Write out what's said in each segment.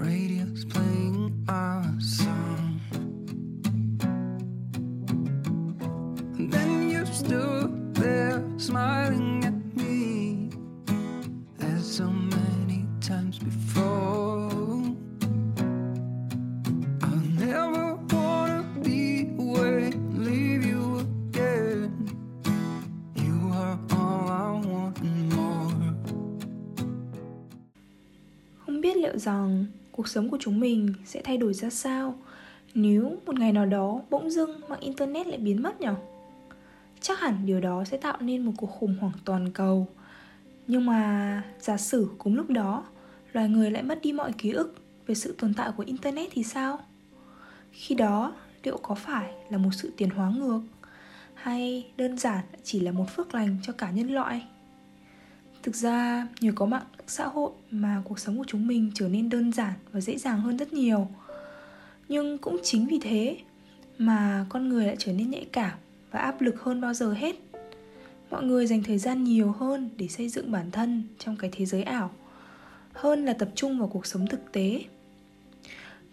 radio's playing our song. And then you stood there smiling at me as so many times before. I'll never wanna be away, leave you again. You are all I want and more. Không biết liệu rằng cuộc sống của chúng mình sẽ thay đổi ra sao nếu một ngày nào đó bỗng dưng mạng internet lại biến mất nhỉ? Chắc hẳn điều đó sẽ tạo nên một cuộc khủng hoảng toàn cầu. Nhưng mà giả sử cùng lúc đó, loài người lại mất đi mọi ký ức về sự tồn tại của internet thì sao? Khi đó, liệu có phải là một sự tiến hóa ngược hay đơn giản chỉ là một phước lành cho cả nhân loại? Thực ra, nhờ có mạng xã hội mà cuộc sống của chúng mình trở nên đơn giản và dễ dàng hơn rất nhiều. Nhưng cũng chính vì thế mà con người lại trở nên nhạy cảm và áp lực hơn bao giờ hết. Mọi người dành thời gian nhiều hơn để xây dựng bản thân trong cái thế giới ảo hơn là tập trung vào cuộc sống thực tế.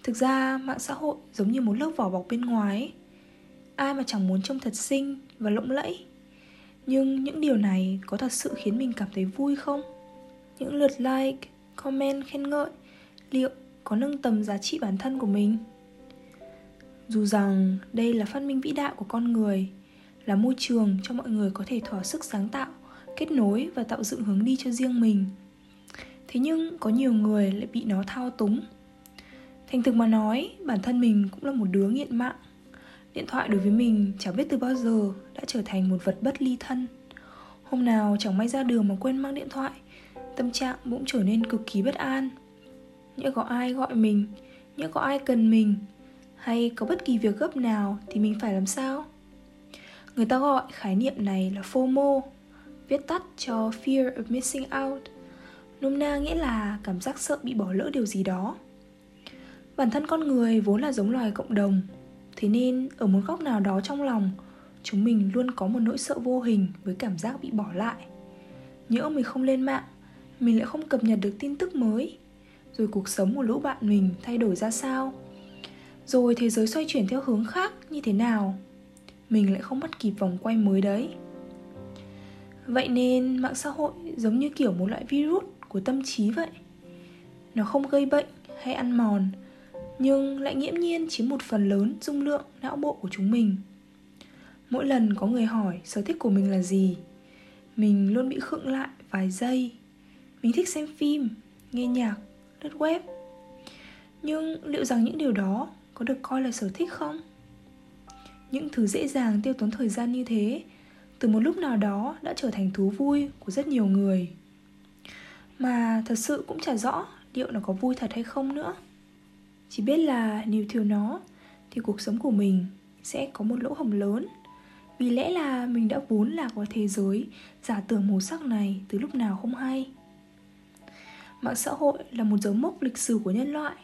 Thực ra, mạng xã hội giống như một lớp vỏ bọc bên ngoài Ai mà chẳng muốn trông thật xinh và lộng lẫy nhưng những điều này có thật sự khiến mình cảm thấy vui không? Những lượt like, comment khen ngợi, liệu có nâng tầm giá trị bản thân của mình? Dù rằng đây là phát minh vĩ đại của con người, là môi trường cho mọi người có thể thỏa sức sáng tạo, kết nối và tạo dựng hướng đi cho riêng mình. Thế nhưng có nhiều người lại bị nó thao túng. Thành thực mà nói, bản thân mình cũng là một đứa nghiện mạng. Điện thoại đối với mình chẳng biết từ bao giờ đã trở thành một vật bất ly thân. Hôm nào chẳng may ra đường mà quên mang điện thoại, Tâm trạng bỗng trở nên cực kỳ bất an. Nhỡ có ai gọi mình, Nhỡ có ai cần mình, Hay có bất kỳ việc gấp nào thì mình phải làm sao? Người ta gọi khái niệm này là FOMO, Viết tắt cho Fear of Missing Out, Nôm na nghĩa là cảm giác sợ bị bỏ lỡ điều gì đó. Bản thân con người vốn là giống loài cộng đồng Thế nên, ở một góc nào đó trong lòng, Chúng mình luôn có một nỗi sợ vô hình với cảm giác bị bỏ lại. Nhỡ mình không lên mạng, Mình lại không cập nhật được tin tức mới. Rồi cuộc sống của lũ bạn mình thay đổi ra sao? Rồi thế giới xoay chuyển theo hướng khác như thế nào? Mình lại không bắt kịp vòng quay mới đấy. Vậy nên mạng xã hội giống như kiểu một loại virus của tâm trí vậy. Nó không gây bệnh hay ăn mòn nhưng lại nghiễm nhiên chiếm một phần lớn dung lượng não bộ của chúng mình. Mỗi lần có người hỏi sở thích của mình là gì, mình luôn bị khựng lại vài giây. Mình thích xem phim, nghe nhạc, lướt web. Nhưng liệu rằng những điều đó có được coi là sở thích không? Những thứ dễ dàng tiêu tốn thời gian như thế, từ một lúc nào đó đã trở thành thú vui của rất nhiều người. Mà thật sự cũng chả rõ liệu nó có vui thật hay không nữa chỉ biết là nếu thiếu nó, thì cuộc sống của mình sẽ có một lỗ hổng lớn. Vì lẽ là mình đã vốn lạc vào thế giới, giả tưởng màu sắc này từ lúc nào không hay. Mạng xã hội là một dấu mốc lịch sử của nhân loại.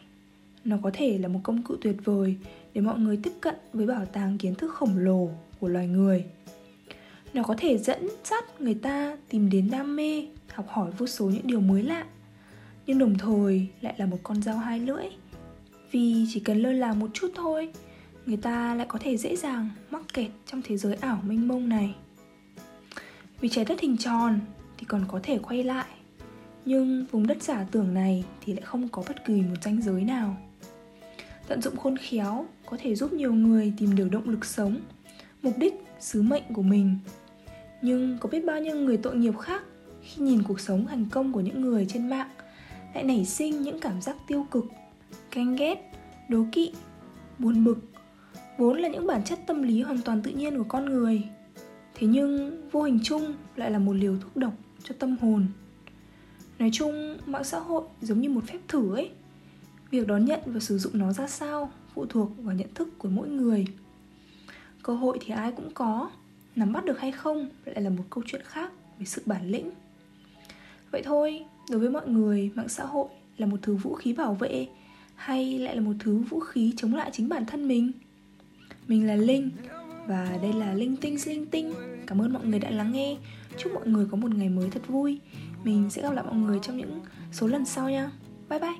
Nó có thể là một công cụ tuyệt vời để mọi người tiếp cận với bảo tàng kiến thức khổng lồ của loài người. Nó có thể dẫn dắt người ta tìm đến đam mê, học hỏi vô số những điều mới lạ, nhưng đồng thời lại là một con dao hai lưỡi vì chỉ cần lơ là một chút thôi, người ta lại có thể dễ dàng mắc kẹt trong thế giới ảo mênh mông này. Vì trái đất hình tròn thì còn có thể quay lại, nhưng vùng đất giả tưởng này thì lại không có bất kỳ một ranh giới nào. Tận dụng khôn khéo có thể giúp nhiều người tìm được động lực sống, mục đích, sứ mệnh của mình. Nhưng có biết bao nhiêu người tội nghiệp khác khi nhìn cuộc sống thành công của những người trên mạng lại nảy sinh những cảm giác tiêu cực ganh ghét, đố kỵ, buồn bực vốn là những bản chất tâm lý hoàn toàn tự nhiên của con người. Thế nhưng vô hình chung lại là một liều thuốc độc cho tâm hồn. nói chung mạng xã hội giống như một phép thử ấy việc đón nhận và sử dụng nó ra sao phụ thuộc vào nhận thức của mỗi người cơ hội thì ai cũng có nắm bắt được hay không lại là một câu chuyện khác về sự bản lĩnh vậy thôi đối với mọi người mạng xã hội là một thứ vũ khí bảo vệ hay lại là một thứ vũ khí chống lại chính bản thân mình? Mình là linh, và đây là linh tinh linh tinh. Cảm ơn mọi người đã lắng nghe. Chúc mọi người có một ngày mới thật vui. Mình sẽ gặp lại mọi người trong những số lần sau nha. Bye bye.